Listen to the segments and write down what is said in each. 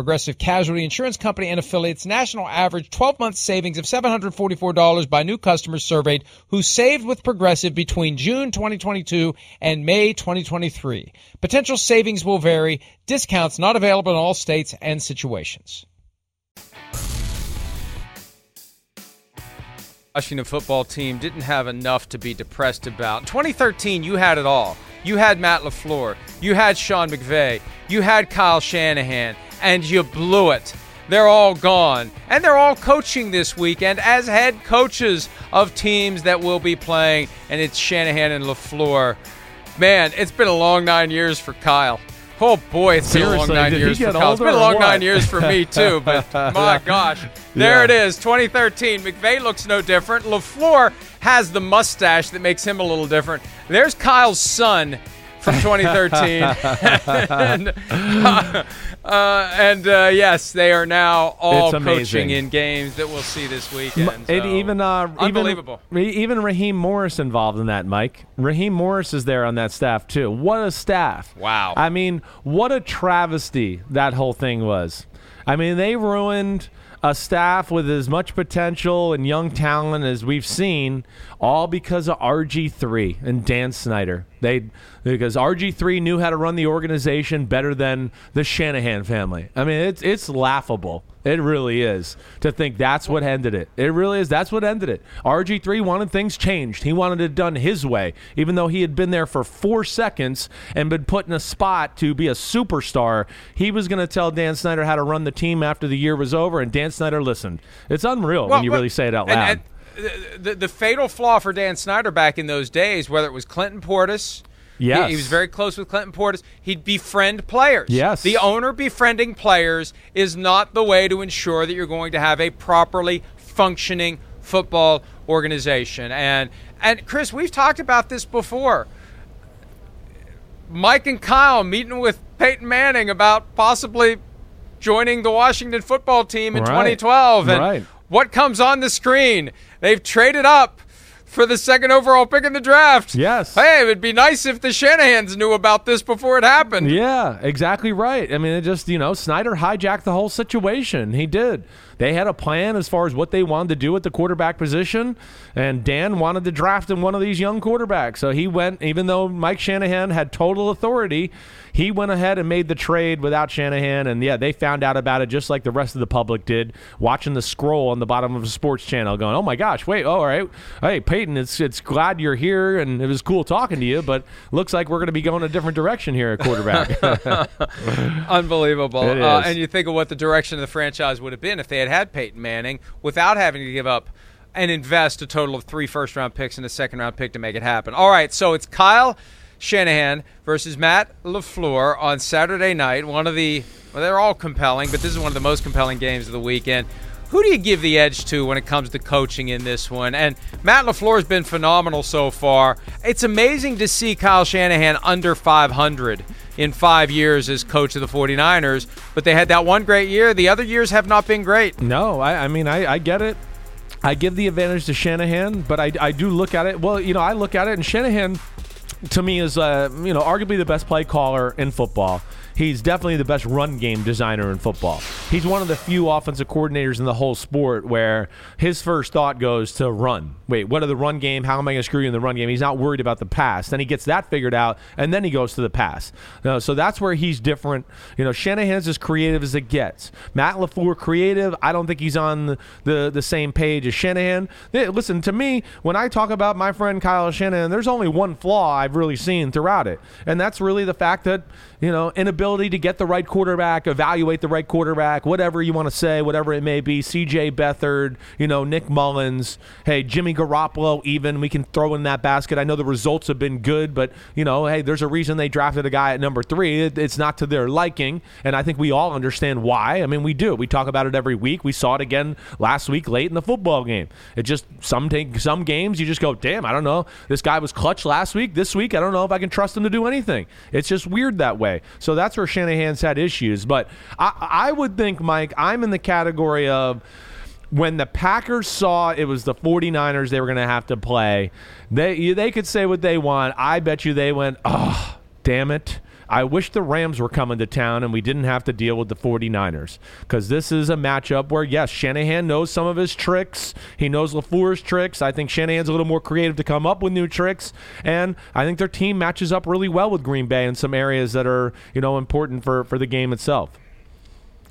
Progressive Casualty Insurance Company and affiliates national average 12 month savings of $744 by new customers surveyed who saved with Progressive between June 2022 and May 2023. Potential savings will vary, discounts not available in all states and situations. Washington football team didn't have enough to be depressed about. 2013, you had it all. You had Matt LaFleur, you had Sean McVay, you had Kyle Shanahan, and you blew it. They're all gone. And they're all coaching this weekend as head coaches of teams that will be playing, and it's Shanahan and LaFleur. Man, it's been a long nine years for Kyle. Oh boy, it's been a long nine years for Kyle. It's been a long nine years for me too, but my gosh. There Yeah. it is, 2013. McVay looks no different. LaFleur has the mustache that makes him a little different. There's Kyle's son from 2013. and uh, uh, and, uh, yes, they are now all coaching in games that we'll see this weekend. And so- even uh, unbelievable. Even, even Raheem Morris involved in that, Mike. Raheem Morris is there on that staff too. What a staff! Wow. I mean, what a travesty that whole thing was. I mean, they ruined a staff with as much potential and young talent as we've seen, all because of RG3 and Dan Snyder. They because RG3 knew how to run the organization better than the Shanahan family. I mean, it's it's laughable. It really is to think that's what ended it. It really is. That's what ended it. RG3 wanted things changed. He wanted it done his way, even though he had been there for four seconds and been put in a spot to be a superstar. He was going to tell Dan Snyder how to run the team after the year was over, and Dan Snyder listened. It's unreal when you Well, really say it out and- loud. and the, the, the fatal flaw for Dan Snyder back in those days, whether it was Clinton Portis, he- he, was very close with Clinton Portis. He'd befriend players. Yes. the owner befriending players is not the way to ensure that you're going to have a properly functioning football organization. And and Chris, we've talked about this before. Mike and Kyle meeting with Peyton Manning about possibly joining the Washington football team in Right. 2012. And Right. What comes on the screen? They've traded up for the second overall pick in the draft. Yes. Hey, it would be nice if the Shanahans knew about this before it happened. Yeah, exactly right. I mean, it just, you know, Snyder hijacked the whole situation. He did. They had a plan as far as what they wanted to do at the quarterback position, and Dan wanted to draft in one of these young quarterbacks. So he went, even though Mike Shanahan had total authority, he went ahead and made the trade without Shanahan. And yeah, they found out about it just like the rest of the public did, watching the scroll on the bottom of a sports channel, going, "Oh my gosh, wait, oh, all right, hey Peyton, it's it's glad you're here, and it was cool talking to you, but looks like we're going to be going a different direction here at quarterback." Unbelievable. Uh, and you think of what the direction of the franchise would have been if they had had Peyton Manning without having to give up and invest a total of three first round picks and a second round pick to make it happen. All right, so it's Kyle Shanahan versus Matt LaFleur on Saturday night. One of the, well, they're all compelling, but this is one of the most compelling games of the weekend. Who do you give the edge to when it comes to coaching in this one? And Matt LaFleur has been phenomenal so far. It's amazing to see Kyle Shanahan under 500 in five years as coach of the 49ers, but they had that one great year. The other years have not been great. No, I, I mean, I, I get it. I give the advantage to Shanahan, but I, I do look at it. Well, you know, I look at it, and Shanahan to me is uh, you know arguably the best play caller in football. He's definitely the best run game designer in football. He's one of the few offensive coordinators in the whole sport where his first thought goes to run. Wait, what are the run game? How am I going to screw you in the run game? He's not worried about the pass. Then he gets that figured out, and then he goes to the pass. Uh, so that's where he's different. You know, Shanahan's as creative as it gets. Matt LaFleur creative. I don't think he's on the, the, the same page as Shanahan. Listen to me when I talk about my friend Kyle Shanahan. There's only one flaw I've really seen throughout it, and that's really the fact that you know inability to get the right quarterback, evaluate the right quarterback, whatever you want to say, whatever it may be. C.J. Beathard, you know, Nick Mullens, hey, Jimmy Garoppolo, even we can throw in that basket. I know the results have been good, but you know, hey, there's a reason they drafted a guy at number three. It, it's not to their liking, and I think we all understand why. I mean, we do. We talk about it every week. We saw it again last week late in the football game. It just some some games you just go, damn, I don't know. This guy was clutch last week. This week, I don't know if I can trust him to do anything. It's just weird that way. So that's where Shanahan's had issues. But I, I would think, Mike, I'm in the category of when the Packers saw it was the 49ers they were going to have to play, they they could say what they want. I bet you they went, "Oh, damn it. I wish the Rams were coming to town and we didn't have to deal with the 49ers because this is a matchup where, yes, Shanahan knows some of his tricks. He knows LaFleur's tricks. I think Shanahan's a little more creative to come up with new tricks. And I think their team matches up really well with Green Bay in some areas that are, you know, important for, for the game itself.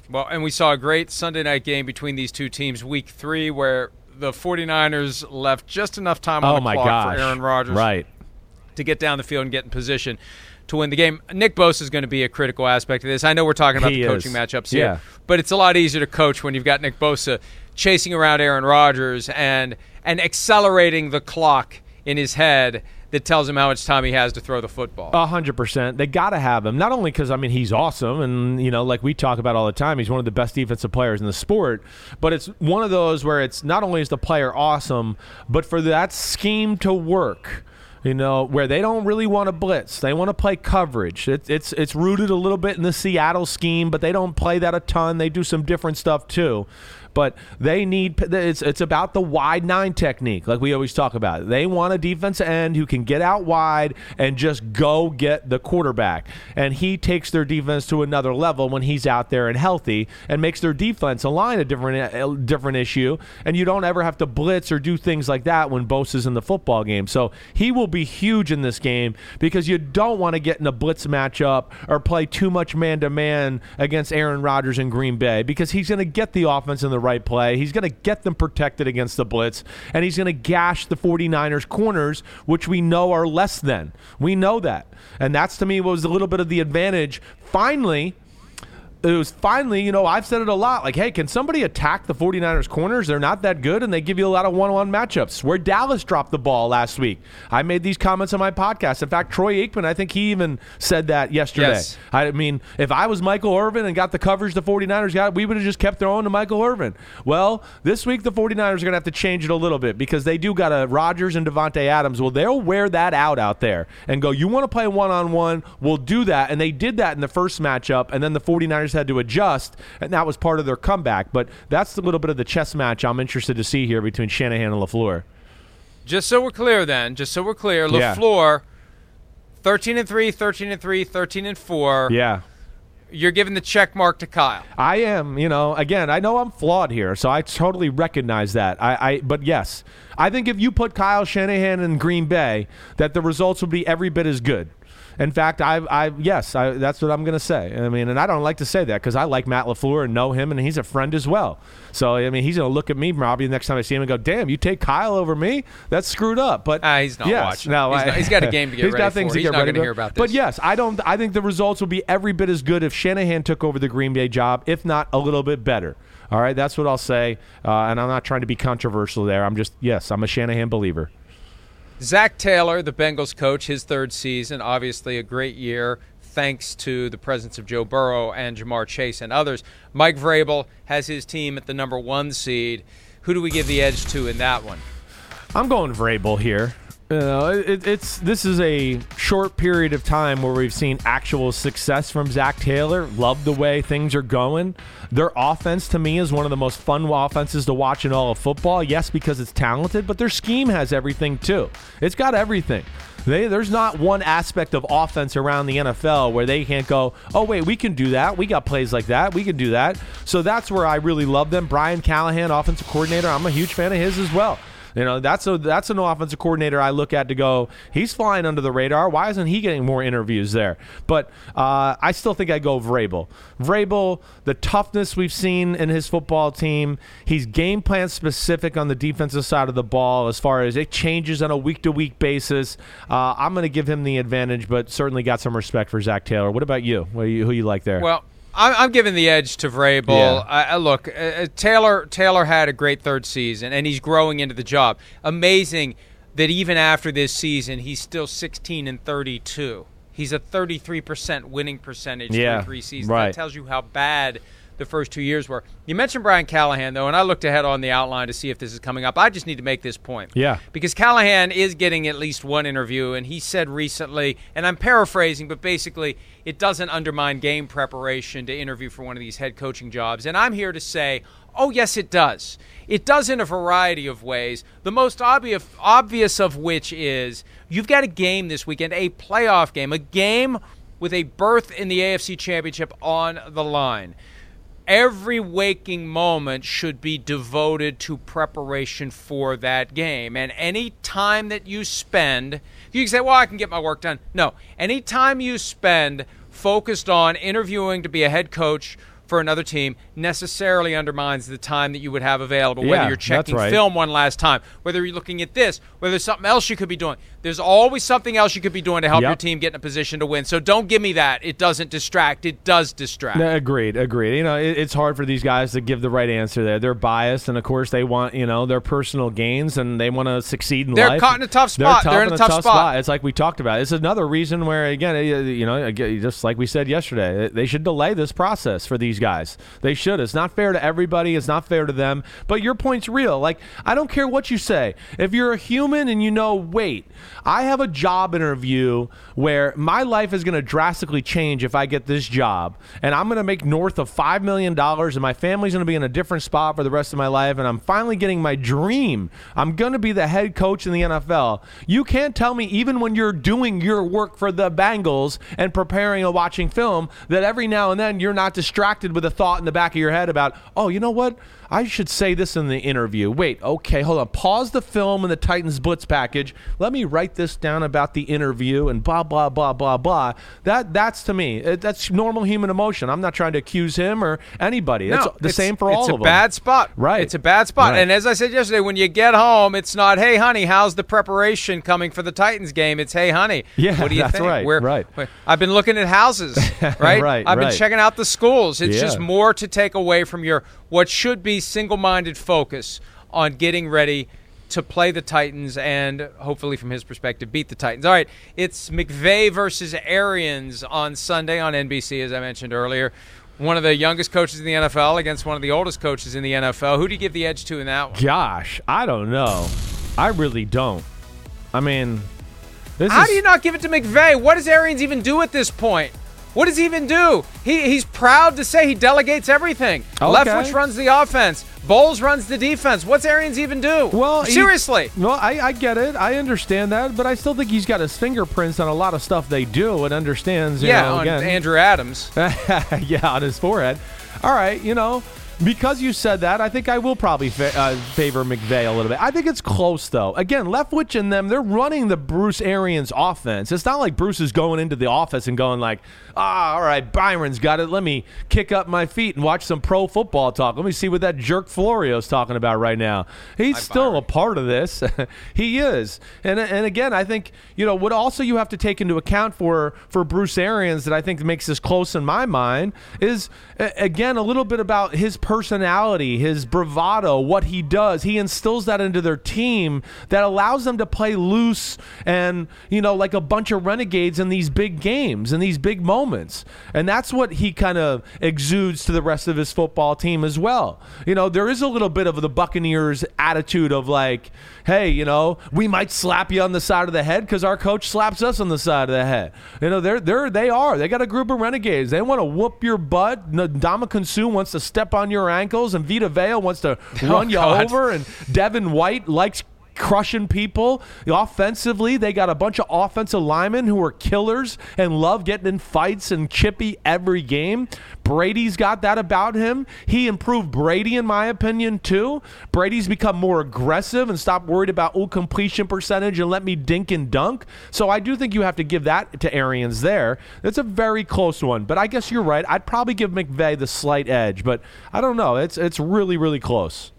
Well, and we saw a great Sunday night game between these two teams, week three, where the 49ers left just enough time on oh the clock gosh. for Aaron Rodgers right. to get down the field and get in position to win the game. Nick Bosa is going to be a critical aspect of this. I know we're talking about He the coaching is. matchups Yeah. here, but it's a lot easier to coach when you've got Nick Bosa chasing around Aaron Rodgers and and accelerating the clock in his head that tells him how much time he has to throw the football. A hundred percent. They got to have him. Not only because I mean he's awesome, and you know, like we talk about all the time, he's one of the best defensive players in the sport. But it's one of those where it's not only is the player awesome, but for that scheme to work. You know, where they don't really want to blitz, they want to play coverage. It, it's it's rooted a little bit in the Seattle scheme, but they don't play that a ton. They do some different stuff too but they need it's it's about the wide nine technique like we always talk about. They want a defense end who can get out wide and just go get the quarterback. And he takes their defense to another level when he's out there and healthy and makes their defense align a different a different issue. And you don't ever have to blitz or do things like that when Bosa's in the football game. So he will be huge in this game because you don't want to get in a blitz matchup or play too much man to man against Aaron Rodgers in Green Bay because he's going to get the offense in the right play. He's going to get them protected against the blitz, and he's going to gash the 49ers corners, which we know are less than. We know that. And that's to me was a little bit of the advantage. Finally, it was finally, you know, I've said it a lot like, hey, can somebody attack the 49ers corners? They're not that good, and they give you a lot of one on one matchups. Where Dallas dropped the ball last week. I made these comments on my podcast. In fact, Troy Aikman, I think he even said that yesterday. Yes. I mean, if I was Michael Irvin and got the coverage the 49ers got, we would have just kept throwing to Michael Irvin. Well, this week the 49ers are going to have to change it a little bit because they do got a Rodgers and Davante Adams. Well, they'll wear that out out there and go, you want to play one on one? We'll do that. And they did that in the first matchup, and then the 49ers had to adjust, and that was part of their comeback. But that's a little bit of the chess match I'm interested to see here between Shanahan and LaFleur. Just so we're clear, then, just so we're clear, Yeah. LaFleur, 13 and 3, 13 and 3, 13 and 4. Yeah. You're giving the check mark to Kyle. I am, you know, again, I know I'm flawed here, so I totally recognize that. I, I but yes, I think if you put Kyle Shanahan in Green Bay, that the results would be every bit as good. In fact, I, I yes, I, that's what I'm going to say. I mean, and I don't like to say that because I like Matt LaFleur and know him, and he's a friend as well. So I mean, he's going to look at me probably the next time I see him and go, "Damn, you take Kyle over me? That's screwed up." But Ah, he's not yes, watching. No, He's I- not- he's got a game to get he's ready got things for. to He's get ready gonna hear about But yes, I don't. I think the results will be every bit as good if Shanahan took over the Green Bay job, if not a little bit better. All right, that's what I'll say. Uh, and I'm not trying to be controversial there. I'm just yes, I'm a Shanahan believer. Zac Taylor, the Bengals coach, his third season, obviously a great year thanks to the presence of Joe Burrow and Ja'Marr Chase and others. Mike Vrabel has his team at the number one seed. Who do we give the edge to in that one? I'm going Vrabel here. Uh, you know, it, it's this is a short period of time where we've seen actual success from Zac Taylor. Love the way things are going. Their offense to me is one of the most fun offenses to watch in all of football. Yes, because it's talented, but their scheme has everything too. It's got everything. They, there's not one aspect of offense around the NFL where they can't go, oh, wait, we can do that. We got plays like that. We can do that. So that's where I really love them. Brian Callahan, offensive coordinator, I'm a huge fan of his as well. You know, that's a that's an offensive coordinator I look at to go. He's flying under the radar. Why isn't he getting more interviews there? But uh, I still think I go Vrabel. Vrabel, the toughness we've seen in his football team. He's game plan specific on the defensive side of the ball as far as it changes on a week to week basis. Uh, I'm going to give him the advantage, but certainly got some respect for Zac Taylor. What about you? What you who you like there? Well. I'm, I'm giving the edge to Vrabel. Yeah. I, look, uh, uh, Taylor Taylor had a great third season, and he's growing into the job. Amazing that even after this season, he's still 16 and 32. He's a 33% winning percentage yeah, three seasons. Right. That tells you how bad – the first two years were. You mentioned Brian Callahan, though, and I looked ahead on the outline to see if this is coming up. I just need to make this point. Yeah. Because Callahan is getting at least one interview, and he said recently, and I'm paraphrasing, but basically, it doesn't undermine game preparation to interview for one of these head coaching jobs. And I'm here to say, oh, yes, it does. It does in a variety of ways. The most obvious, obvious of which is you've got a game this weekend, a playoff game, a game with a berth in the AFC Championship on the line every waking moment should be devoted to preparation for that game. And any time that you spend, you can say, well, I can get my work done. No, any time you spend focused on interviewing to be a head coach for another team necessarily undermines the time that you would have available, yeah, whether you're checking right. film one last time, whether you're looking at this, whether there's something else you could be doing. There's always something else you could be doing to help yep. your team get in a position to win. So don't give me that. It doesn't distract. It does distract. No, agreed. Agreed. You know, it, it's hard for these guys to give the right answer there. They're biased, and of course, they want you know their personal gains, and they want to succeed in They're life. caught in a tough spot. They're, They're in a tough, tough spot. spot. It's like we talked about. It's another reason where again, you know, just like we said yesterday, they should delay this process for these guys. They should. It's not fair to everybody. It's not fair to them. But your point's real. Like I don't care what you say. If you're a human and you know, wait, I have a job interview where my life is going to drastically change if I get this job, and I'm going to make north of $5 million, and my family's going to be in a different spot for the rest of my life, and I'm finally getting my dream. I'm going to be the head coach in the NFL. You can't tell me, even when you're doing your work for the Bengals and preparing and watching film, that every now and then you're not distracted with a thought in the back of your head about, oh, you know what? I should say this in the interview. Wait, okay, hold on. Pause the film and the Titans Blitz package. Let me write this down about the interview and blah blah blah blah blah. That that's to me. Uh, that's normal human emotion. I'm not trying to accuse him or anybody. No, it's the same for all of them. It's a bad spot. Right. It's a bad spot. Right. And as I said yesterday, when you get home, it's not, hey honey, how's the preparation coming for the Titans game? It's hey honey, yeah, what do you that's think? right. We're, right. We're, I've been looking at houses. Right. right. I've been checking out the schools. It's Yeah. just more to take away from your what should be single-minded focus on getting ready to play the Titans and hopefully from his perspective beat the Titans. All right, it's McVay versus Arians on Sunday on NBC as I mentioned earlier. One of the youngest coaches in the NFL against one of the oldest coaches in the NFL. Who do you give the edge to in that one? Gosh, I don't know. I really don't. I mean, this How is, do you not give it to McVay? What does Arians even do at this point? What does he even do? He, he's proud to say he delegates everything. Okay. Leftwich runs the offense. Bowles runs the defense. What's Arians even do? Well, he- seriously. Well, I, I get it. I understand that, but I still think he's got his fingerprints on a lot of stuff they do and understands. You yeah, know, on again, Andrew Adams. yeah, on his forehead. All right, you know, because you said that, I think I will probably fa- uh, favor McVay a little bit. I think it's close though. Again, Leftwich and them, they're running the Bruce Arians offense. It's not like Bruce is going into the office and going like, "Ah, all right, Byron's got it. Let me kick up my feet and watch some pro football talk. Let me see what that jerk Florio's talking about right now." He's Hi, still Byron. a part of this. he is. And and again, I think, you know, what also you have to take into account for for Bruce Arians that I think makes this close in my mind is again a little bit about his personality, his bravado, what he does, he instills that into their team that allows them to play loose and, you know, like a bunch of renegades in these big games and these big moments. And that's what he kind of exudes to the rest of his football team as well. You know, there is a little bit of the Buccaneers attitude of like, hey, you know, we might slap you on the side of the head because our coach slaps us on the side of the head. You know, they're they're they are. They got a group of renegades. They want to whoop your butt. Ndamukong Suh wants to step on your ankles, and Vita Vea wants to oh, run you over, and Devin White likes crushing people. Offensively, they got a bunch of offensive linemen who are killers and love getting in fights and chippy every game. Brady's got that about him. He improved Brady, in my opinion, too. Brady's become more aggressive and stopped worried about oh completion percentage and let me dink and dunk. So I do think you have to give that to Arians there. It's a very close one, but I guess you're right. I'd probably give McVay the slight edge, but I don't know. It's it's really really close.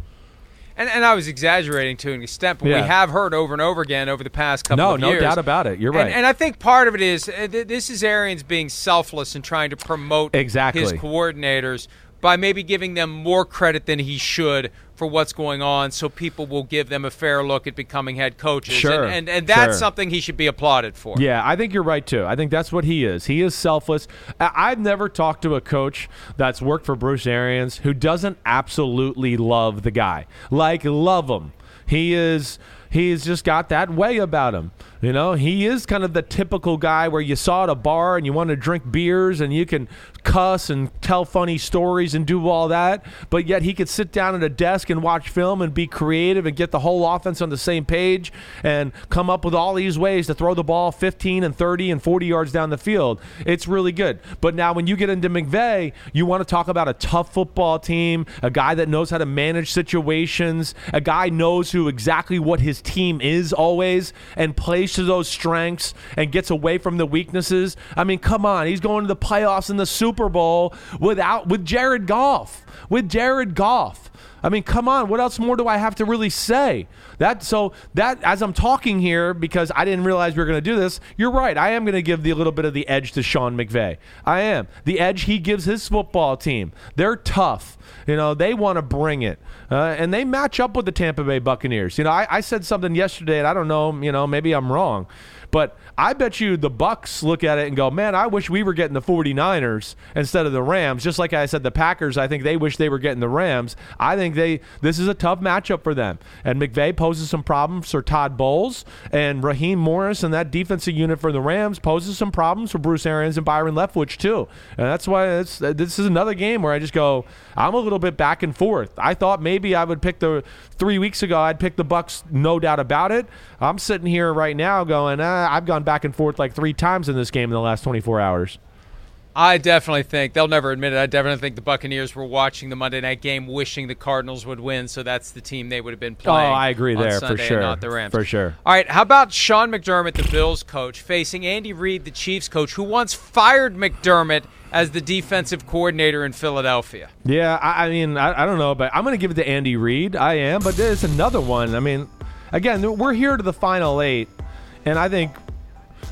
And, and I was exaggerating to an extent, but yeah. we have heard over and over again over the past couple no, of no years. No, doubt about it. You're right. And, and, I think part of it is uh, this is Arians being selfless and trying to promote exactly. his coordinators by maybe giving them more credit than he should for what's going on so people will give them a fair look at becoming head coaches. Sure. And, and, and that's sure. something he should be applauded for. Yeah, I think you're right, too. I think that's what he is. He is selfless. I've never talked to a coach that's worked for Bruce Arians who doesn't absolutely love the guy. Like, love him. He is he's just got that way about him. You know, he is kind of the typical guy where you saw at a bar and you want to drink beers and you can cuss and tell funny stories and do all that, but yet he could sit down at a desk and watch film and be creative and get the whole offense on the same page and come up with all these ways to throw the ball 15 and 30 and 40 yards down the field. It's really good. But now when you get into McVay, you want to talk about a tough football team, a guy that knows how to manage situations, a guy knows who exactly what his team is always and plays to those strengths and gets away from the weaknesses. I mean, come on, he's going to the playoffs in the Super Bowl without with Jared Goff. With Jared Goff. I mean, come on, what else more do I have to really say? That so that as I'm talking here because I didn't realize we were going to do this, you're right. I am going to give the little bit of the edge to Sean McVay. I am. The edge he gives his football team. They're tough. You know, they want to bring it. Uh, and they match up with the Tampa Bay Buccaneers. You know, I, I said something yesterday, and I don't know, you know, maybe I'm wrong. But I bet you the Bucks look at it and go, "Man, I wish we were getting the 49ers instead of the Rams." Just like I said the Packers, I think they wish they were getting the Rams. I think they this is a tough matchup for them. And McVay poses some problems for Todd Bowles and Raheem Morris and that defensive unit for the Rams poses some problems for Bruce Arians and Byron Leftwich too. And that's why this is another game where I just go, I'm a little bit back and forth. I thought maybe I would pick the 3 weeks ago I'd pick the Bucks no doubt about it. I'm sitting here right now going, ah, I've gone back and forth like three times in this game in the last 24 hours. I definitely think they'll never admit it. I definitely think the Buccaneers were watching the Monday night game, wishing the Cardinals would win. So that's the team they would have been oh, playing. Oh, I agree there Sunday for sure. not the Rams for sure. All right, how about Sean McDermott, the Bills coach, facing Andy Reid, the Chiefs coach, who once fired McDermott as the defensive coordinator in Philadelphia? Yeah, I, I mean, I, I, don't know, but I'm going to give it to Andy Reid. I am, but there's another one. I mean, again, we're here to the final eight, and I think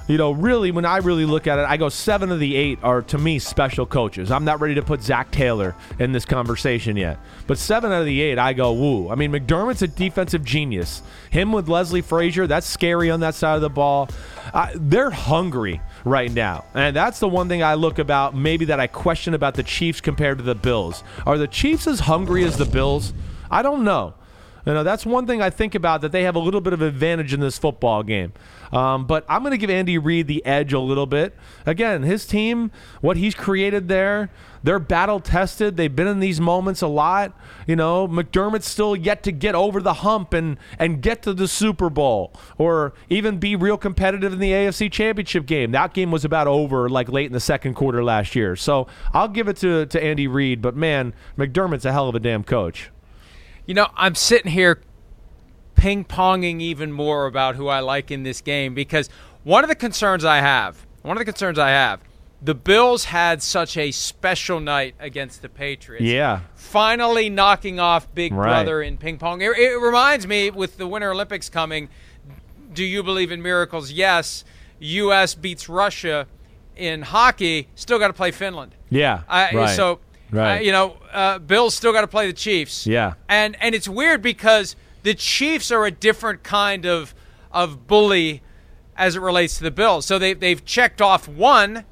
you know, really, when I really look at it, I go seven of the eight are to me special coaches. I'm not ready to put Zac Taylor in this conversation yet, but seven out of the eight, I go woo. I mean, McDermott's a defensive genius. Him with Leslie Frazier, that's scary on that side of the ball. They're hungry right now, and that's the one thing I look about. Maybe that I question about the Chiefs compared to the Bills. Are the Chiefs as hungry as the Bills? I don't know. You know, that's one thing I think about that they have a little bit of advantage in this football game. Um, but I'm going to give Andy Reid the edge a little bit. Again, his team, what he's created there, they're battle tested. They've been in these moments a lot. You know, McDermott's still yet to get over the hump and and get to the Super Bowl or even be real competitive in the AFC Championship game. That game was about over like late in the second quarter last year. So I'll give it to to Andy Reid. But man, McDermott's a hell of a damn coach. You know, I'm sitting here ping ponging even more about who I like in this game because one of the concerns I have, one of the concerns I have, the Bills had such a special night against the Patriots. Yeah. Finally knocking off Big right. Brother in ping pong. It, it reminds me with the Winter Olympics coming, do you believe in miracles? Yes. U.S. beats Russia in hockey, still got to play Finland. Yeah. I, right. So Right. Uh, you know, uh, Bills still got to play the Chiefs. Yeah. And and it's weird because the Chiefs are a different kind of of bully as it relates to the Bills. So they they've checked off one,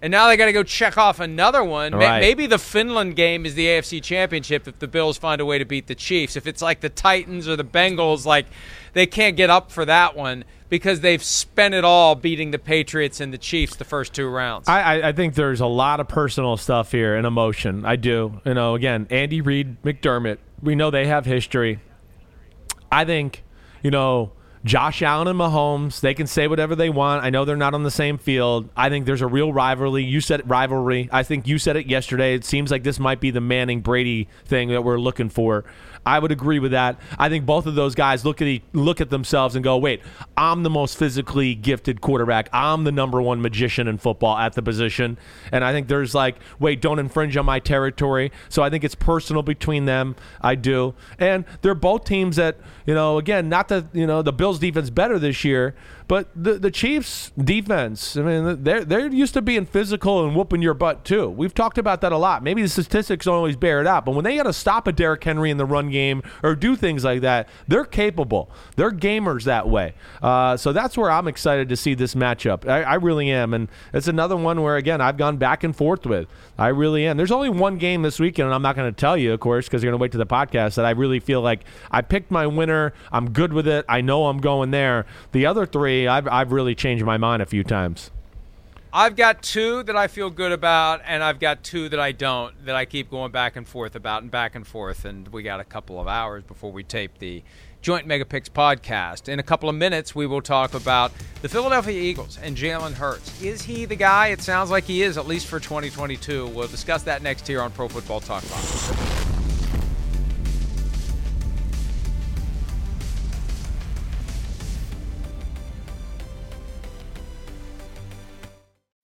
and now they got to go check off another one. Right. Maybe the Finland game is the AFC Championship if the Bills find a way to beat the Chiefs. If it's like the Titans or the Bengals, like they can't get up for that one because they've spent it all beating the Patriots and the Chiefs the first two rounds. I, I, I think there's a lot of personal stuff here and emotion. I do. You know, again, Andy Reid, McDermott, we know they have history. I think, you know, Josh Allen and Mahomes, they can say whatever they want. I know they're not on the same field. I think there's a real rivalry. You said rivalry. I think you said it yesterday. It seems like this might be the Manning Brady thing that we're looking for. I would agree with that. I think both of those guys look at look at themselves and go, "Wait, I'm the most physically gifted quarterback. I'm the number one magician in football at the position." And I think there's like, "Wait, don't infringe on my territory." So I think it's personal between them. I do. And they're both teams that, you know, again, not that, you know, the Bills defense better this year, but the the Chiefs defense, I mean, they're they're used to being physical and whooping your butt too. We've talked about that a lot. Maybe the statistics don't always bear it out, but when they got to stop a Derrick Henry in the run game or do things like that, they're capable. They're gamers that way. Uh, so that's where I'm excited to see this matchup. I, I really am, and it's another one where again I've gone back and forth with. I really am. There's only one game this weekend, and I'm not going to tell you, of course, because you're going to wait to the podcast. That I really feel like I picked my winner. I'm good with it. I know I'm going there. The other three, I've I've really changed my mind a few times. I've got two that I feel good about, and I've got two that I don't, that I keep going back and forth about and back and forth. And we got a couple of hours before we tape the Joint Megapix podcast. In a couple of minutes, we will talk about the Philadelphia Eagles and Jalen Hurts. Is he the guy? It sounds like he is, at least for 2022. We'll discuss that next here on Pro Football Talk Live.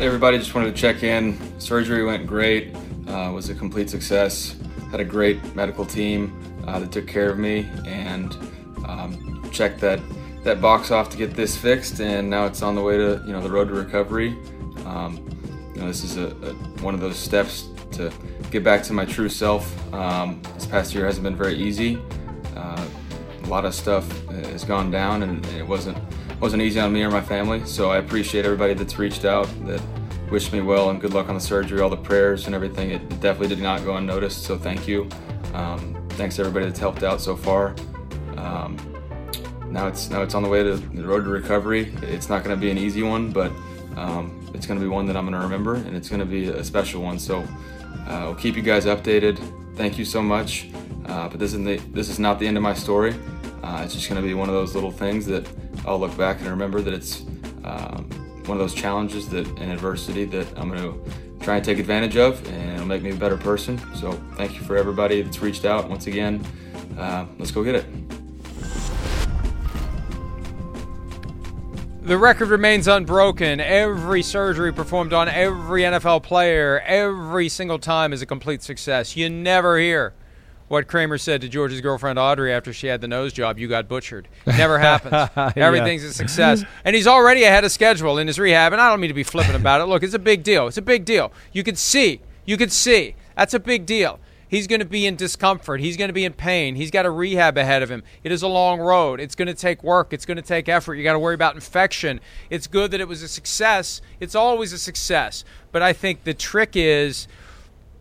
Everybody, just wanted to check in. Surgery went great, uh, was a complete success. Had a great medical team uh, that took care of me and um, checked that that box off to get this fixed, and now it's on the way to you know the road to recovery. Um, you know, this is a, a, one of those steps to get back to my true self. Um, this past year hasn't been very easy. Uh, a lot of stuff has gone down, and it wasn't wasn't easy on me or my family. So I appreciate everybody that's reached out, that wished me well and good luck on the surgery, all the prayers and everything. It definitely did not go unnoticed. So thank you. Um, thanks to everybody that's helped out so far. Um, now it's now it's on the way to the road to recovery. It's not going to be an easy one, but um, it's going to be one that I'm going to remember, and it's going to be a special one. So uh, I'll keep you guys updated. Thank you so much. Uh, but this is the, this is not the end of my story. Uh, it's just going to be one of those little things that I'll look back and remember that it's um, one of those challenges that and adversity that I'm going to try and take advantage of, and it'll make me a better person. So thank you for everybody that's reached out. Once again, uh, let's go get it. The record remains unbroken. Every surgery performed on every NFL player, every single time, is a complete success. You never hear what Kramer said to George's girlfriend Audrey after she had the nose job. You got butchered. Never happens. Everything's a success. And he's already ahead of schedule in his rehab. And I don't mean to be flippant about it. Look, it's a big deal. It's a big deal. You can see. You can see. That's a big deal. He's going to be in discomfort. He's going to be in pain. He's got a rehab ahead of him. It is a long road. It's going to take work. It's going to take effort. You got to worry about infection. It's good that it was a success. It's always a success. But I think the trick is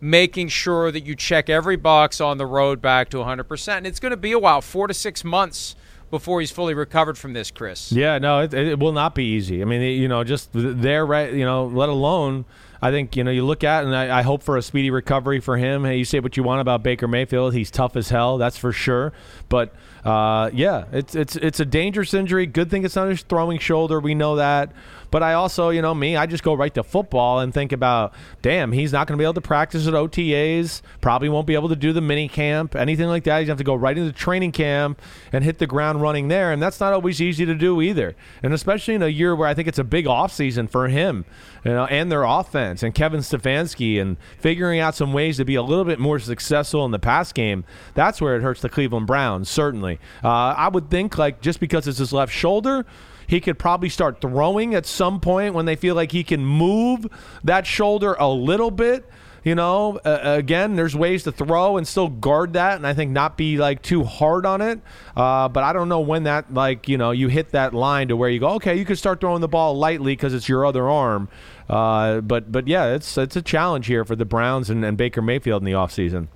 making sure that you check every box on the road back to 100%. And it's going to be a while, four to six months before he's fully recovered from this, Chris. Yeah, no, it, it will not be easy. I mean, you know, just there, right? You know, let alone I think you know you look at and I, I, hope for a speedy recovery for him. Hey, you say what you want about Baker Mayfield, he's tough as hell, that's for sure. But uh, yeah, it's it's it's a dangerous injury. Good thing it's not his throwing shoulder. We know that. But I also, you know, me, I just go right to football and think about, damn, he's not going to be able to practice at OTAs. Probably won't be able to do the mini camp, anything like that. You have to go right into training camp and hit the ground running there, and that's not always easy to do either. And especially in a year where I think it's a big offseason for him, you know, and their offense and Kevin Stefanski and figuring out some ways to be a little bit more successful in the pass game. That's where it hurts the Cleveland Browns. Certainly, uh, I would think like just because it's his left shoulder he could probably start throwing at some point when they feel like he can move that shoulder a little bit. You know, uh, again, there's ways to throw and still guard that, and I think not be like too hard on it. Uh, but I don't know when that like you know you hit that line to where you go, okay, you can start throwing the ball lightly because it's your other arm. Uh, but but yeah, it's it's a challenge here for the Browns and, and Baker Mayfield in the offseason.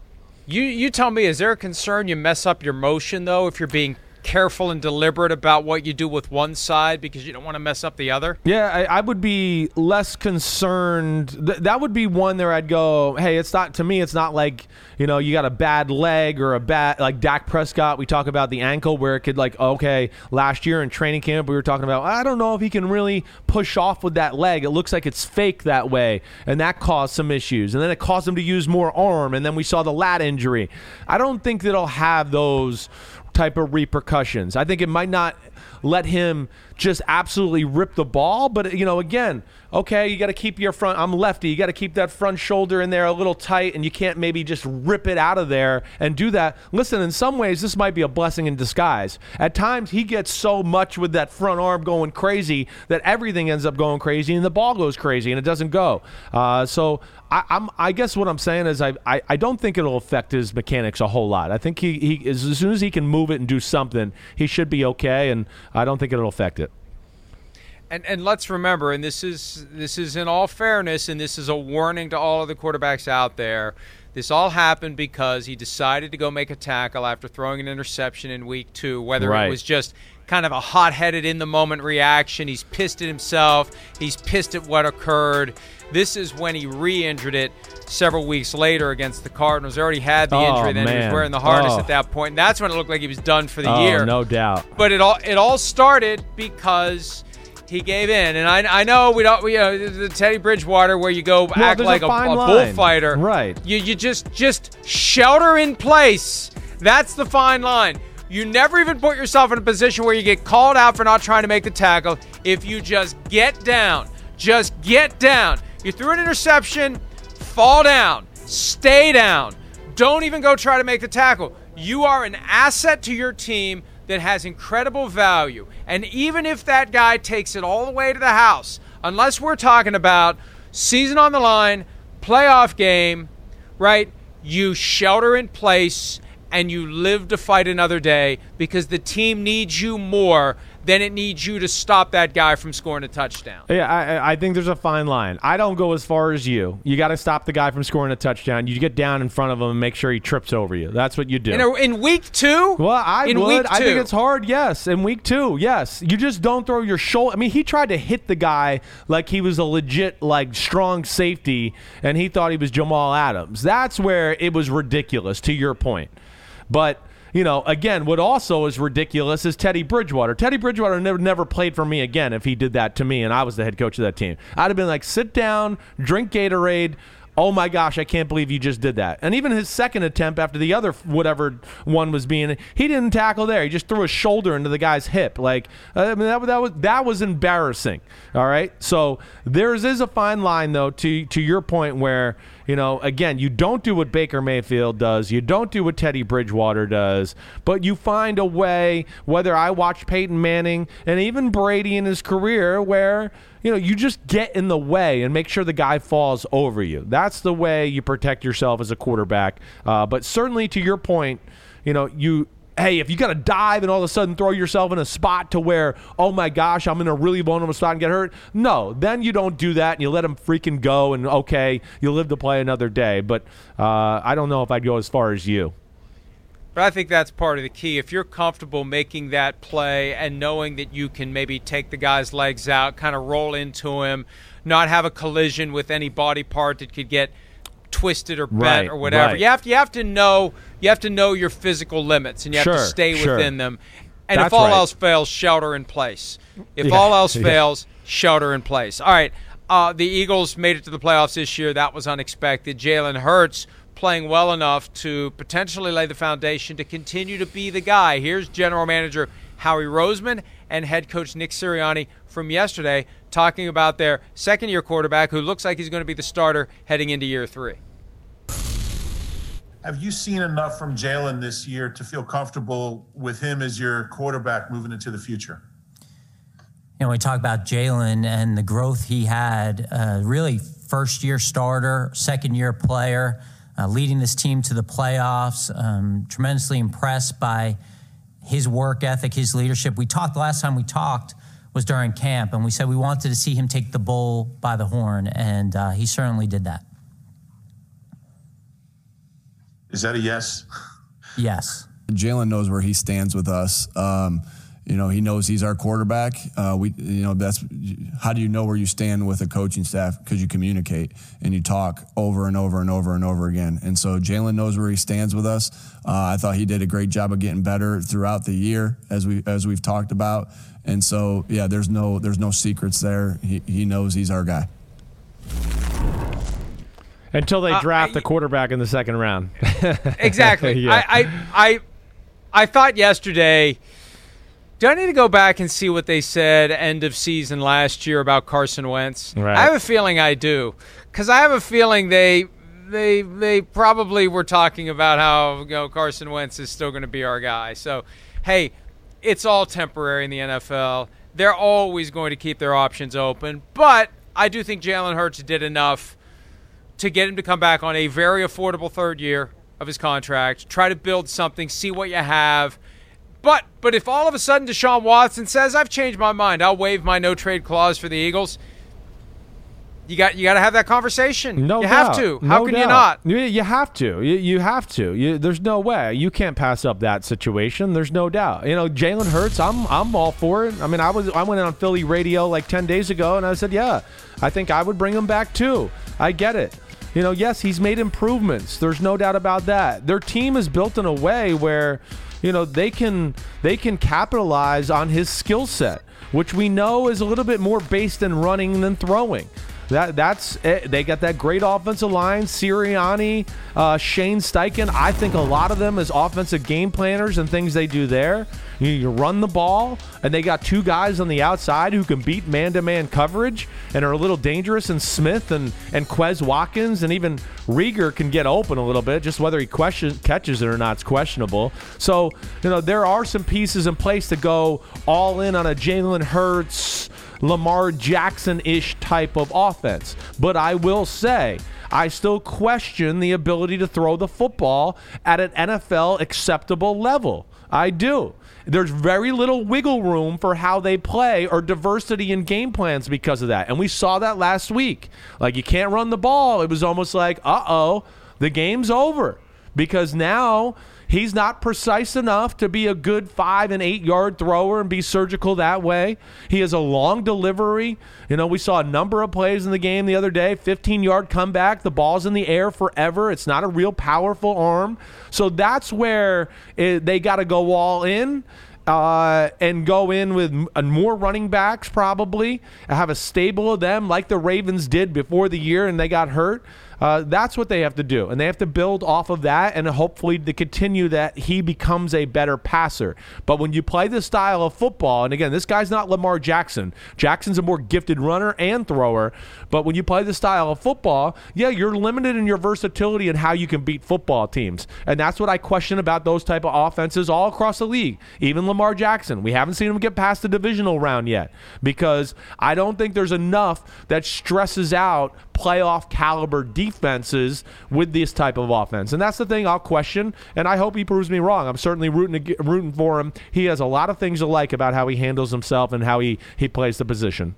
You you tell me, is there a concern you mess up your motion though if you're being careful and deliberate about what you do with one side because you don't want to mess up the other? Yeah, I, I would be less concerned. Th- that would be one there I'd go, hey, it's not, to me, it's not like, you know, you got a bad leg or a bad, like Dak Prescott, we talk about the ankle where it could, like, okay, last year in training camp, we were talking about, I don't know if he can really push off with that leg. It looks like it's fake that way. And that caused some issues. And then it caused him to use more arm. And then we saw the lat injury. I don't think that he'll have those type of repercussions. I think it might not let him just absolutely rip the ball, but you know, again, okay, you got to keep your front. I'm lefty. You got to keep that front shoulder in there a little tight, and you can't maybe just rip it out of there and do that. Listen, in some ways, this might be a blessing in disguise. At times, he gets so much with that front arm going crazy that everything ends up going crazy, and the ball goes crazy, and it doesn't go. Uh, so I, am I guess what I'm saying is I, I, I don't think it'll affect his mechanics a whole lot. I think he, he as soon as he can move it and do something, he should be okay, and I don't think it'll affect it and and let's remember, and this is this is in all fairness, and this is a warning to all of the quarterbacks out there. This all happened because he decided to go make a tackle after throwing an interception in week two. Whether right. it was just kind of a hot-headed, in-the-moment reaction, he's pissed at himself. He's pissed at what occurred. This is when he re-injured it several weeks later against the Cardinals. He already had the oh, injury, then man. he was wearing the harness oh. at that point, and that's when it looked like he was done for the oh, year. No doubt. But it all it all started because he gave in, and I, I know we don't. We, uh, the Teddy Bridgewater, where you go well, act like a, a, a bullfighter, right? You you just just shelter in place. That's the fine line. You never even put yourself in a position where you get called out for not trying to make the tackle. If you just get down, just get down. You threw an interception, fall down, stay down. Don't even go try to make the tackle. You are an asset to your team that has incredible value. And even if that guy takes it all the way to the house, unless we're talking about season on the line, playoff game, right? You shelter in place and you live to fight another day because the team needs you more than it needs you to stop that guy from scoring a touchdown. Yeah, I, I think there's a fine line. I don't go as far as you. You got to stop the guy from scoring a touchdown. You get down in front of him and make sure he trips over you. That's what you do. In, a, in week two? Well, I in would. I think it's hard, yes. In week two, yes. You just don't throw your shoulder. I mean, he tried to hit the guy like he was a legit, like, strong safety, and he thought he was Jamal Adams. That's where it was ridiculous, to your point. But you know, again, what also is ridiculous is Teddy Bridgewater. Teddy Bridgewater never never played for me again if he did that to me and I was the head coach of that team. I'd have been like, sit down, drink Gatorade. oh my gosh, I can't believe you just did that. And even his second attempt after the other whatever one was being, he didn't tackle there. He just threw his shoulder into the guy's hip. Like I mean, that, that was that was embarrassing. All right, so there's a fine line though to to your point where you know, again, you don't do what Baker Mayfield does. You don't do what Teddy Bridgewater does, but you find a way, whether I watch Peyton Manning and even Brady in his career, where, you know, you just get in the way and make sure the guy falls over you. That's the way you protect yourself as a quarterback. Uh, but certainly to your point, you know, you hey, if you got to dive and all of a sudden throw yourself in a spot to where, oh my gosh, I'm in a really vulnerable spot and get hurt, no, then you don't do that and you let them freaking go and okay, you live to play another day. But uh, I don't know if I'd go as far as you. But I think that's part of the key. If you're comfortable making that play and knowing that you can maybe take the guy's legs out, kind of roll into him, not have a collision with any body part that could get – twisted or bent right, or whatever. Right. You have to you have to know you have to know your physical limits and you have sure, to stay sure. within them. And That's if all right. else fails, shelter in place. If Yeah, all else yeah. fails, shelter in place. All right. Uh, the Eagles made it to the playoffs this year. That was unexpected. Jalen Hurts playing well enough to potentially lay the foundation to continue to be the guy. Here's General Manager Howie Roseman and head coach Nick Sirianni from yesterday talking about their second year quarterback who looks like he's going to be the starter heading into year three. Have you seen enough from Jalen this year to feel comfortable with him as your quarterback moving into the future? You know, we talk about Jalen and the growth he had. Uh, really, first year starter, second year player, uh, leading this team to the playoffs. Um, tremendously impressed by his work ethic, his leadership. We talked last time we talked was during camp, and we said we wanted to see him take the bull by the horn, and uh, he certainly did that. Is that a yes? Yes. Jalen knows where he stands with us. Um, you know, he knows he's our quarterback. Uh, we, you know, that's how do you know where you stand with a coaching staff? Because you communicate and you talk over and over and over and over again. And so Jalen knows where he stands with us. Uh, I thought he did a great job of getting better throughout the year, as we as we've talked about. And so, yeah, there's no there's no secrets there. He he knows he's our guy. Until they Uh, draft I- the quarterback in the second round. exactly. Yeah. I, I, I, I thought yesterday. Do I need to go back and see what they said end of season last year about Carson Wentz? Right. I have a feeling I do, because I have a feeling they, they, they probably were talking about how you know Carson Wentz is still going to be our guy. So, hey, it's all temporary in the NFL. They're always going to keep their options open, but I do think Jalen Hurts did enough to get him to come back on a very affordable third year of his contract, try to build something, see what you have. But but if all of a sudden Deshaun Watson says, I've changed my mind, I'll waive my no trade clause for the Eagles, you got you got to have that conversation. No you doubt. have to. How No can you not? You, you have to. You, you have to. You, there's no way you can't pass up that situation. There's no doubt. You know, Jalen Hurts. I'm I'm all for it. I mean, I was I went on Philly radio like ten days ago, and I said, yeah, I think I would bring him back too. I get it. You know, yes, he's made improvements. There's no doubt about that. Their team is built in a way where, you know, they can they can capitalize on his skill set, which we know is a little bit more based in running than throwing. That that's it. They got that great offensive line, Sirianni, uh, Shane Steichen. I think a lot of them as offensive game planners and things they do there. You, run the ball, and they got two guys on the outside who can beat man-to-man coverage and are a little dangerous. And Smith and and Quez Watkins and even Reagor can get open a little bit. Just whether he question, catches it or not is questionable. So you know there are some pieces in place to go all in on a Jalen Hurts. Lamar Jackson ish type of offense. But I will say, I still question the ability to throw the football at an NFL acceptable level. I do. There's very little wiggle room for how they play or diversity in game plans because of that. And we saw that last week. Like, you can't run the ball. It was almost like, uh oh, the game's over. Because now he's not precise enough to be a good five and eight yard thrower and be surgical that way. He has a long delivery. You know, we saw a number of plays in the game the other day 15 yard comeback. The ball's in the air forever. It's not a real powerful arm. So that's where it, they got to go all in. Uh, and go in with uh, more running backs, probably have a stable of them like the Ravens did before the year and they got hurt. Uh, that's what they have to do, and they have to build off of that, and hopefully to continue that he becomes a better passer. But when you play this style of football, and again, this guy's not Lamar Jackson. Jackson's a more gifted runner and thrower, but when you play the style of football, yeah, you're limited in your versatility and how you can beat football teams, and that's what I question about those type of offenses all across the league. Even Lamar Jackson, we haven't seen him get past the divisional round yet because I don't think there's enough that stresses out playoff caliber defenses with this type of offense. And that's the thing I'll question, and I hope he proves me wrong. I'm certainly rooting rooting for him. He has a lot of things to like about how he handles himself and how he, he plays the position.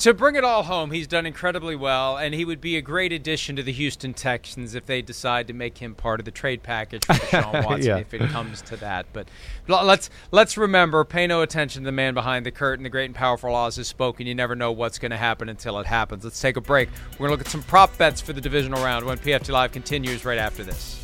To bring it all home, he's done incredibly well, and he would be a great addition to the Houston Texans if they decide to make him part of the trade package for Deshaun Watson, Yeah. if it comes to that. But let's let's remember, pay no attention to the man behind the curtain. The great and powerful Oz has spoken. You never know what's going to happen until it happens. Let's take a break. We're going to look at some prop bets for the divisional round when PFT Live continues right after this.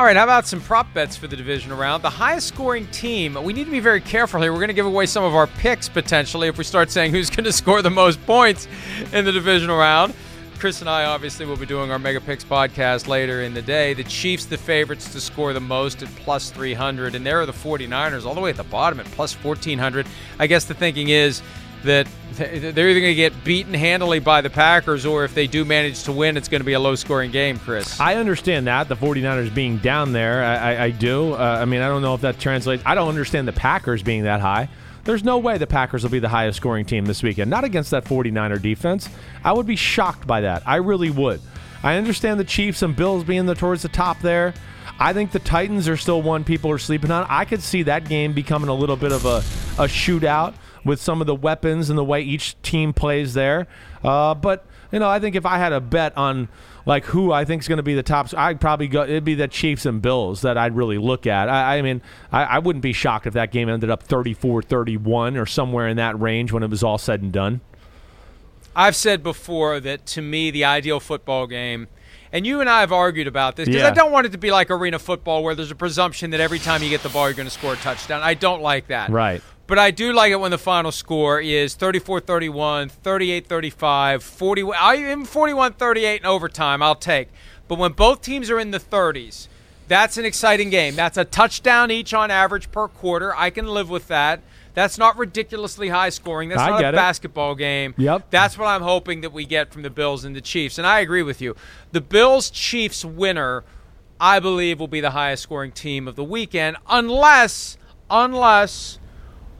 All right, how about some prop bets for the divisional round? The highest scoring team, we need to be very careful here. We're going to give away some of our picks potentially if we start saying who's going to score the most points in the divisional round. Chris and I obviously will be doing our Mega Picks podcast later in the day. The Chiefs, the favorites to score the most at plus 300, and there are the 49ers all the way at the bottom at plus 1400. I guess the thinking is that they're either going to get beaten handily by the Packers, or if they do manage to win, it's going to be a low scoring game, Chris. I understand that the 49ers being down there. I, I, I do. Uh, I mean, I don't know if that translates. I don't understand the Packers being that high. There's no way the Packers will be the highest scoring team this weekend. Not against that 49er defense. I would be shocked by that. I really would. I understand the Chiefs and Bills being the towards the top there. I think the Titans are still one people are sleeping on. I could see that game becoming a little bit of a, a shootout with some of the weapons and the way each team plays there. Uh, but you know, I think if I had a bet on like who I think is going to be the top, I'd probably go. It'd be the Chiefs and Bills that I'd really look at. I, I mean, I, I wouldn't be shocked if that game ended up 34-31 or somewhere in that range when it was all said and done. I've said before that to me, the ideal football game, and you and I have argued about this because I don't want it to be like arena football where there's a presumption that every time you get the ball, you're going to score a touchdown. I don't like that. Right. But I do like it when the final score is 34 31, 38 35, 40, I- even 41 38 in overtime, I'll take. But when both teams are in the 30s, that's an exciting game. That's a touchdown each on average per quarter. I can live with that. That's not ridiculously high scoring. That's I not a it. basketball game. Yep. That's what I'm hoping that we get from the Bills and the Chiefs. And I agree with you. The Bills Chiefs winner, I believe, will be the highest scoring team of the weekend, unless, unless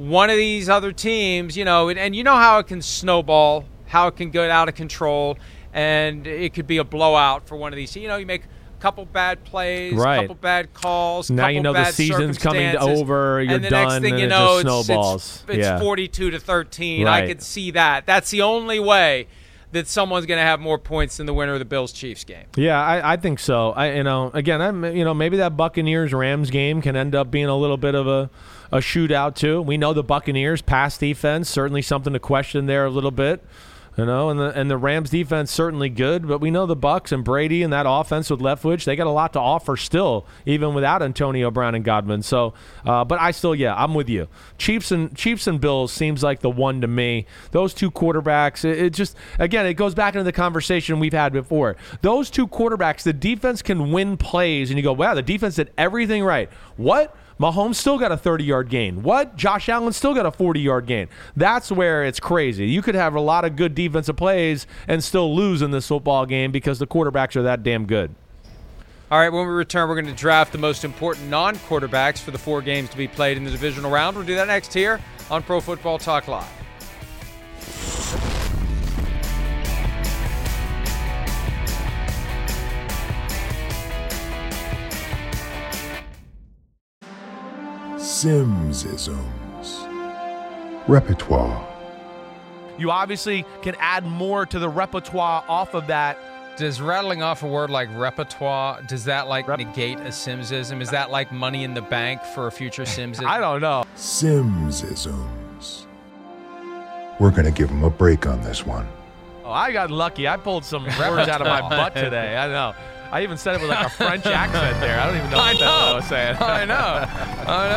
one of these other teams, you know, and, and you know how it can snowball, how it can get out of control, and it could be a blowout for one of these. You know, you make a couple bad plays, Right. couple bad calls. Now you know the season's coming over, you're and the next done, thing and you it know, just it's- snowballs. It's, it's Yeah. 42 to 13. Right. I could see that. That's the only way that someone's going to have more points than the winner of the Bills Chiefs game. Yeah, I, I think so. I you know again, I'm you know maybe that Buccaneers Rams game can end up being a little bit of a a shootout too. We know the Buccaneers pass defense certainly something to question there a little bit. You know, and the and the Rams defense certainly good, but we know the Bucks and Brady and that offense with Leftwich, they got a lot to offer still, even without Antonio Brown and Godwin. So, uh, but I still, yeah, I'm with you. Chiefs and Chiefs and Bills seems like the one to me. Those two quarterbacks, it, it just again, it goes back into the conversation we've had before. Those two quarterbacks, the defense can win plays, and you go, wow, the defense did everything right. What? Mahomes still got a 30 yard gain. What? Josh Allen still got a 40 yard gain. That's where it's crazy. You could have a lot of good defensive plays and still lose in this football game because the quarterbacks are that damn good. All right, when we return, we're going to draft the most important non quarterbacks for the four games to be played in the divisional round. We'll do that next here on Pro Football Talk Live. Simsisms. Repertoire. You obviously can add more to the repertoire off of that. Does rattling off a word like repertoire, does that like negate a Simsism? Is that like money in the bank for a future Simsism? I don't know. Simsisms. We're going to give him a break on this one. Oh, I got lucky. I pulled some words out of my butt today. I know. I even said it with like a French accent there. I don't even know I what the hell I was saying. I know. I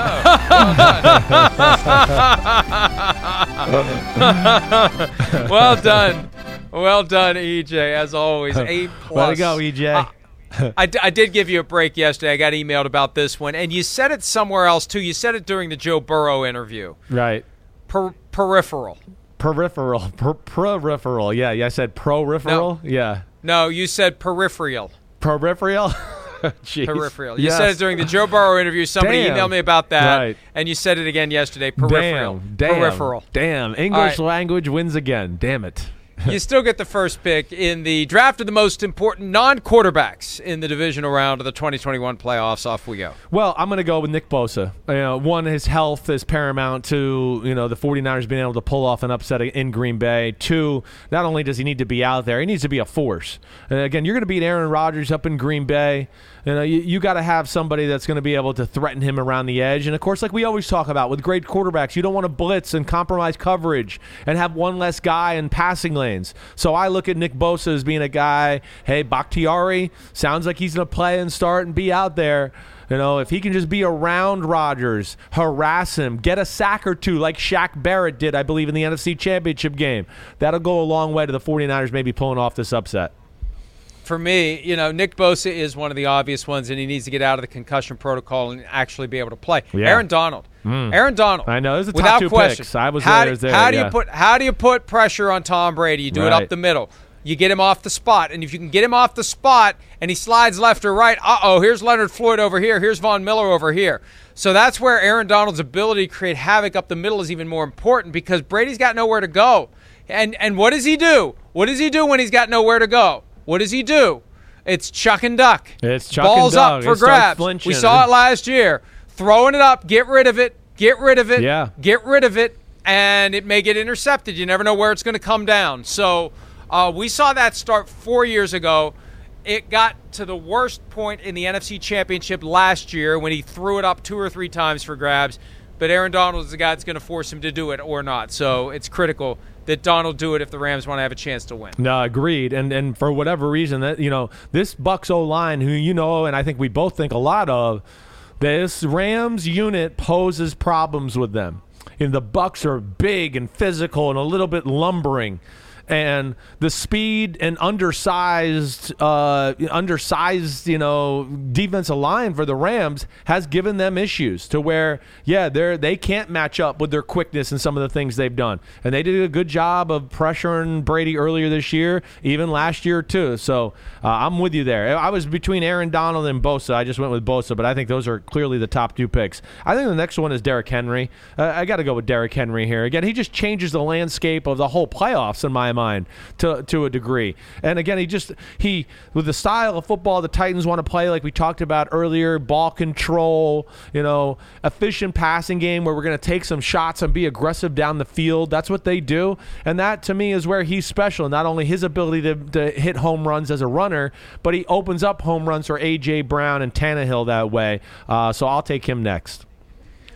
know. well done. Well done, EJ. As always, A plus. Way to go, EJ. Uh, I, d- I did give you a break yesterday. I got emailed about this one, and you said it somewhere else too. You said it during the Joe Burrow interview. right. Per- peripheral. Peripheral. Per- peripheral. Yeah, yeah. I said peripheral. Yeah. No, you said peripheral. Peripheral. Jeez. Peripheral. You Yes. said it during the Joe Burrow interview. Somebody Damn. emailed me about that, Right. and you said it again yesterday. Peripheral. Damn. Damn. Peripheral. Damn. English right. language wins again. Damn it. You still get the first pick in the draft of the most important non-quarterbacks in the divisional round of the 2021 playoffs. Off we go. Well, I'm going to go with Nick Bosa. You know, one, his health is paramount to, you know, the 49ers being able to pull off an upset in Green Bay. Two, not only does he need to be out there, he needs to be a force. And again, you're going to beat Aaron Rodgers up in Green Bay. You know, you, you got to have somebody that's going to be able to threaten him around the edge. And of course, like we always talk about with great quarterbacks, you don't want to blitz and compromise coverage and have one less guy in passing lanes. So I look at Nick Bosa as being a guy, hey, Bakhtiari sounds like he's going to play and start and be out there. You know, if he can just be around Rodgers, harass him, get a sack or two like Shaq Barrett did, I believe, in the NFC Championship game, that'll go a long way to the 49ers maybe pulling off this upset. For me, you know, Nick Bosa is one of the obvious ones, and he needs to get out of the concussion protocol and actually be able to play. Yeah. Aaron Donald. Mm. Aaron Donald. I know. The top without two question. picks. I was how there, do, was there, How do you put How do you put pressure on Tom Brady? You do it up the middle. You get him off the spot, and if you can get him off the spot, and he slides left or right, uh oh, here's Leonard Floyd over here, here's Von Miller over here. So that's where Aaron Donald's ability to create havoc up the middle is even more important because Brady's got nowhere to go. And and what does he do? What does he do when he's got nowhere to go? What does he do? It's chuck and duck. It's chuck Balls and duck. up for grabs. We saw it last year. Throwing it up, get rid of it, get rid of it, Yeah. get rid of it, and it may get intercepted. You never know where it's going to come down. So uh, we saw that start four years ago. It got to the worst point in the NFC Championship last year when he threw it up two or three times for grabs. But Aaron Donald is the guy that's going to force him to do it or not. So it's critical that Donald do it if the Rams want to have a chance to win. No, agreed. And and for whatever reason, that you know, this Bucks O line, who you know, and I think we both think a lot of, this Rams unit poses problems with them. And the Bucks are big and physical and a little bit lumbering. And the speed and undersized, uh, undersized, you know, defensive line for the Rams has given them issues to where, yeah, they're they can't match up with their quickness and some of the things they've done. And they did a good job of pressuring Brady earlier this year, even last year too. So uh, I'm with you there. I was between Aaron Donald and Bosa. I just went with Bosa, but I think those are clearly the top two picks. I think the next one is Derrick Henry. Uh, I got to go with Derrick Henry here. Again, he just changes the landscape of the whole playoffs in my mind to to a degree. And again, he just he with the style of football the Titans want to play, like we talked about earlier, ball control, you know, efficient passing game where we're going to take some shots and be aggressive down the field. That's what they do, and that to me is where he's special. Not only his ability to, to hit home runs as a runner, but he opens up home runs for AJ Brown and Tannehill that way. Uh, so I'll take him next.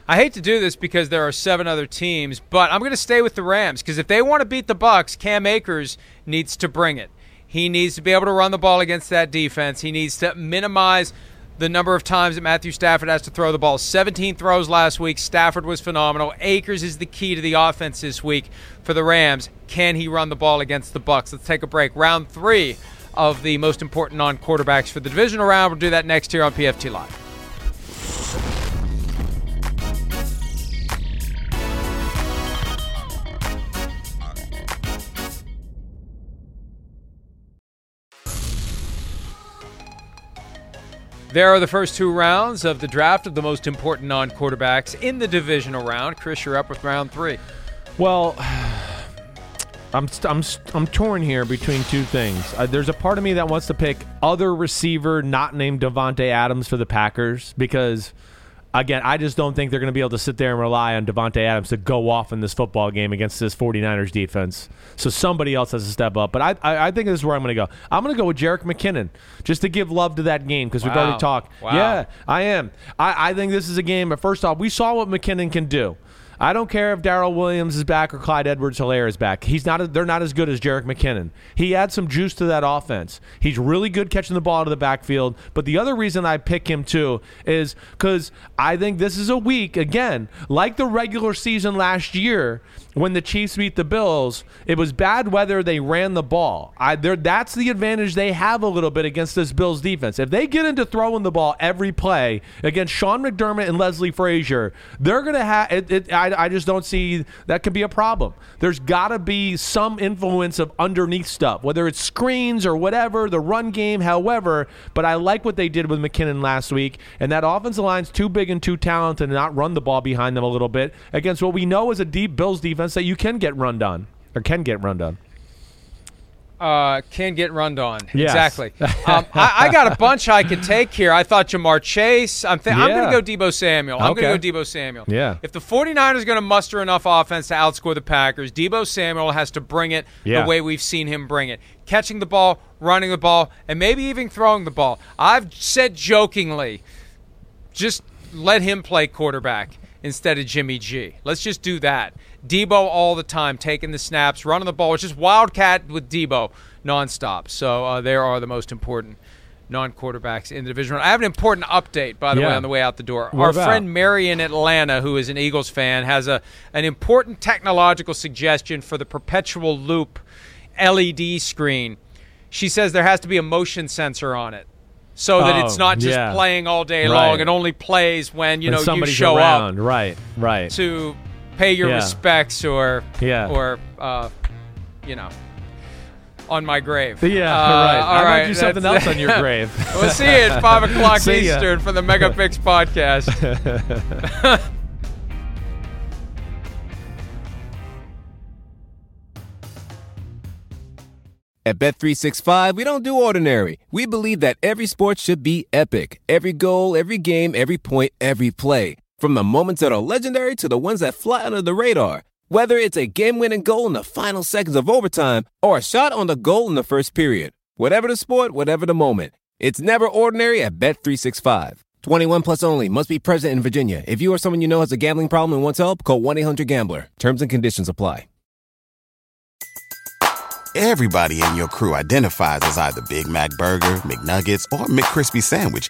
I hate to do this because there are seven other teams, but I'm going to stay with the Rams because if they want to beat the Bucks, Cam Akers needs to bring it. He needs to be able to run the ball against that defense. He needs to minimize the number of times that Matthew Stafford has to throw the ball. 17 throws last week. Stafford was phenomenal. Akers is the key to the offense this week for the Rams. Can he run the ball against the Bucks? Let's take a break. Round three of the most important non-quarterbacks for the divisional round. We'll do that next here on PFT Live. There are the first two rounds of the draft of the most important non quarterbacks in the divisional round. Chris, you're up with round three. Well, I'm st- I'm st- I'm torn here between two things. Uh, there's a part of me that wants to pick other receiver not named Davante Adams for the Packers because again, I just don't think they're going to be able to sit there and rely on Davante Adams to go off in this football game against this 49ers defense. So somebody else has to step up. But I I, I think this is where I'm going to go. I'm going to go with Jerick McKinnon just to give love to that game because we've Wow. already talked. Wow. Yeah, I am. I, I think this is a game. But first off, we saw what McKinnon can do. I don't care if Darrel Williams is back or Clyde Edwards Hilaire is back. He's not. They're not as good as Jerick McKinnon. He adds some juice to that offense. He's really good catching the ball out of the backfield. But the other reason I pick him too is because I think this is a week again, like the regular season last year when the Chiefs beat the Bills. It was bad weather. They ran the ball. I, that's the advantage they have a little bit against this Bills defense. If they get into throwing the ball every play against Sean McDermott and Leslie Frazier, they're to have it. it I, I just don't see that could be a problem. There's got to be some influence of underneath stuff, whether it's screens or whatever, the run game, however. But I like what they did with McKinnon last week, and that offensive line's too big and too talented to not run the ball behind them a little bit against what we know is a deep Bills defense that you can get run on or can get run on uh, can get run on. Yes. Exactly. Um, I, I, got a bunch I could take here. I thought Ja'Marr Chase. I'm, th- yeah. I'm going to go Deebo Samuel. I'm okay. going to go Deebo Samuel. Yeah. If the 49ers are going to muster enough offense to outscore the Packers, Deebo Samuel has to bring it yeah. the way we've seen him bring it. Catching the ball, running the ball, and maybe even throwing the ball. I've said jokingly, just let him play quarterback instead of Jimmy G. Let's just do that. Deebo all the time, taking the snaps, running the ball. It's just wildcat with Deebo nonstop. So uh, there are the most important non-quarterbacks in the division. I have an important update, by the yeah. way, on the way out the door. What Our about? friend Mary in Atlanta, who is an Eagles fan, has a an important technological suggestion for the perpetual loop LED screen. She says there has to be a motion sensor on it so that it's oh, not just yeah. playing all day right. long. It only plays when you when know you show around. up. Right, right. To pay your yeah. respects or yeah. or uh, you know on my grave. Yeah, uh, right. All I right, might do something else on your grave. we'll see you at five o'clock see Eastern ya. for the Megapix podcast. At Bet365, we don't do ordinary. We believe that every sport should be epic. Every goal, every game, every point, every play. From the moments that are legendary to the ones that fly under the radar. Whether it's a game-winning goal in the final seconds of overtime or a shot on the goal in the first period. Whatever the sport, whatever the moment. It's never ordinary at Bet365. 21 plus only. Must be present in Virginia. If you or someone you know has a gambling problem and wants help, call 1-800-GAMBLER. Terms and conditions apply. Everybody in your crew identifies as either Big Mac Burger, McNuggets, or McCrispy Sandwich.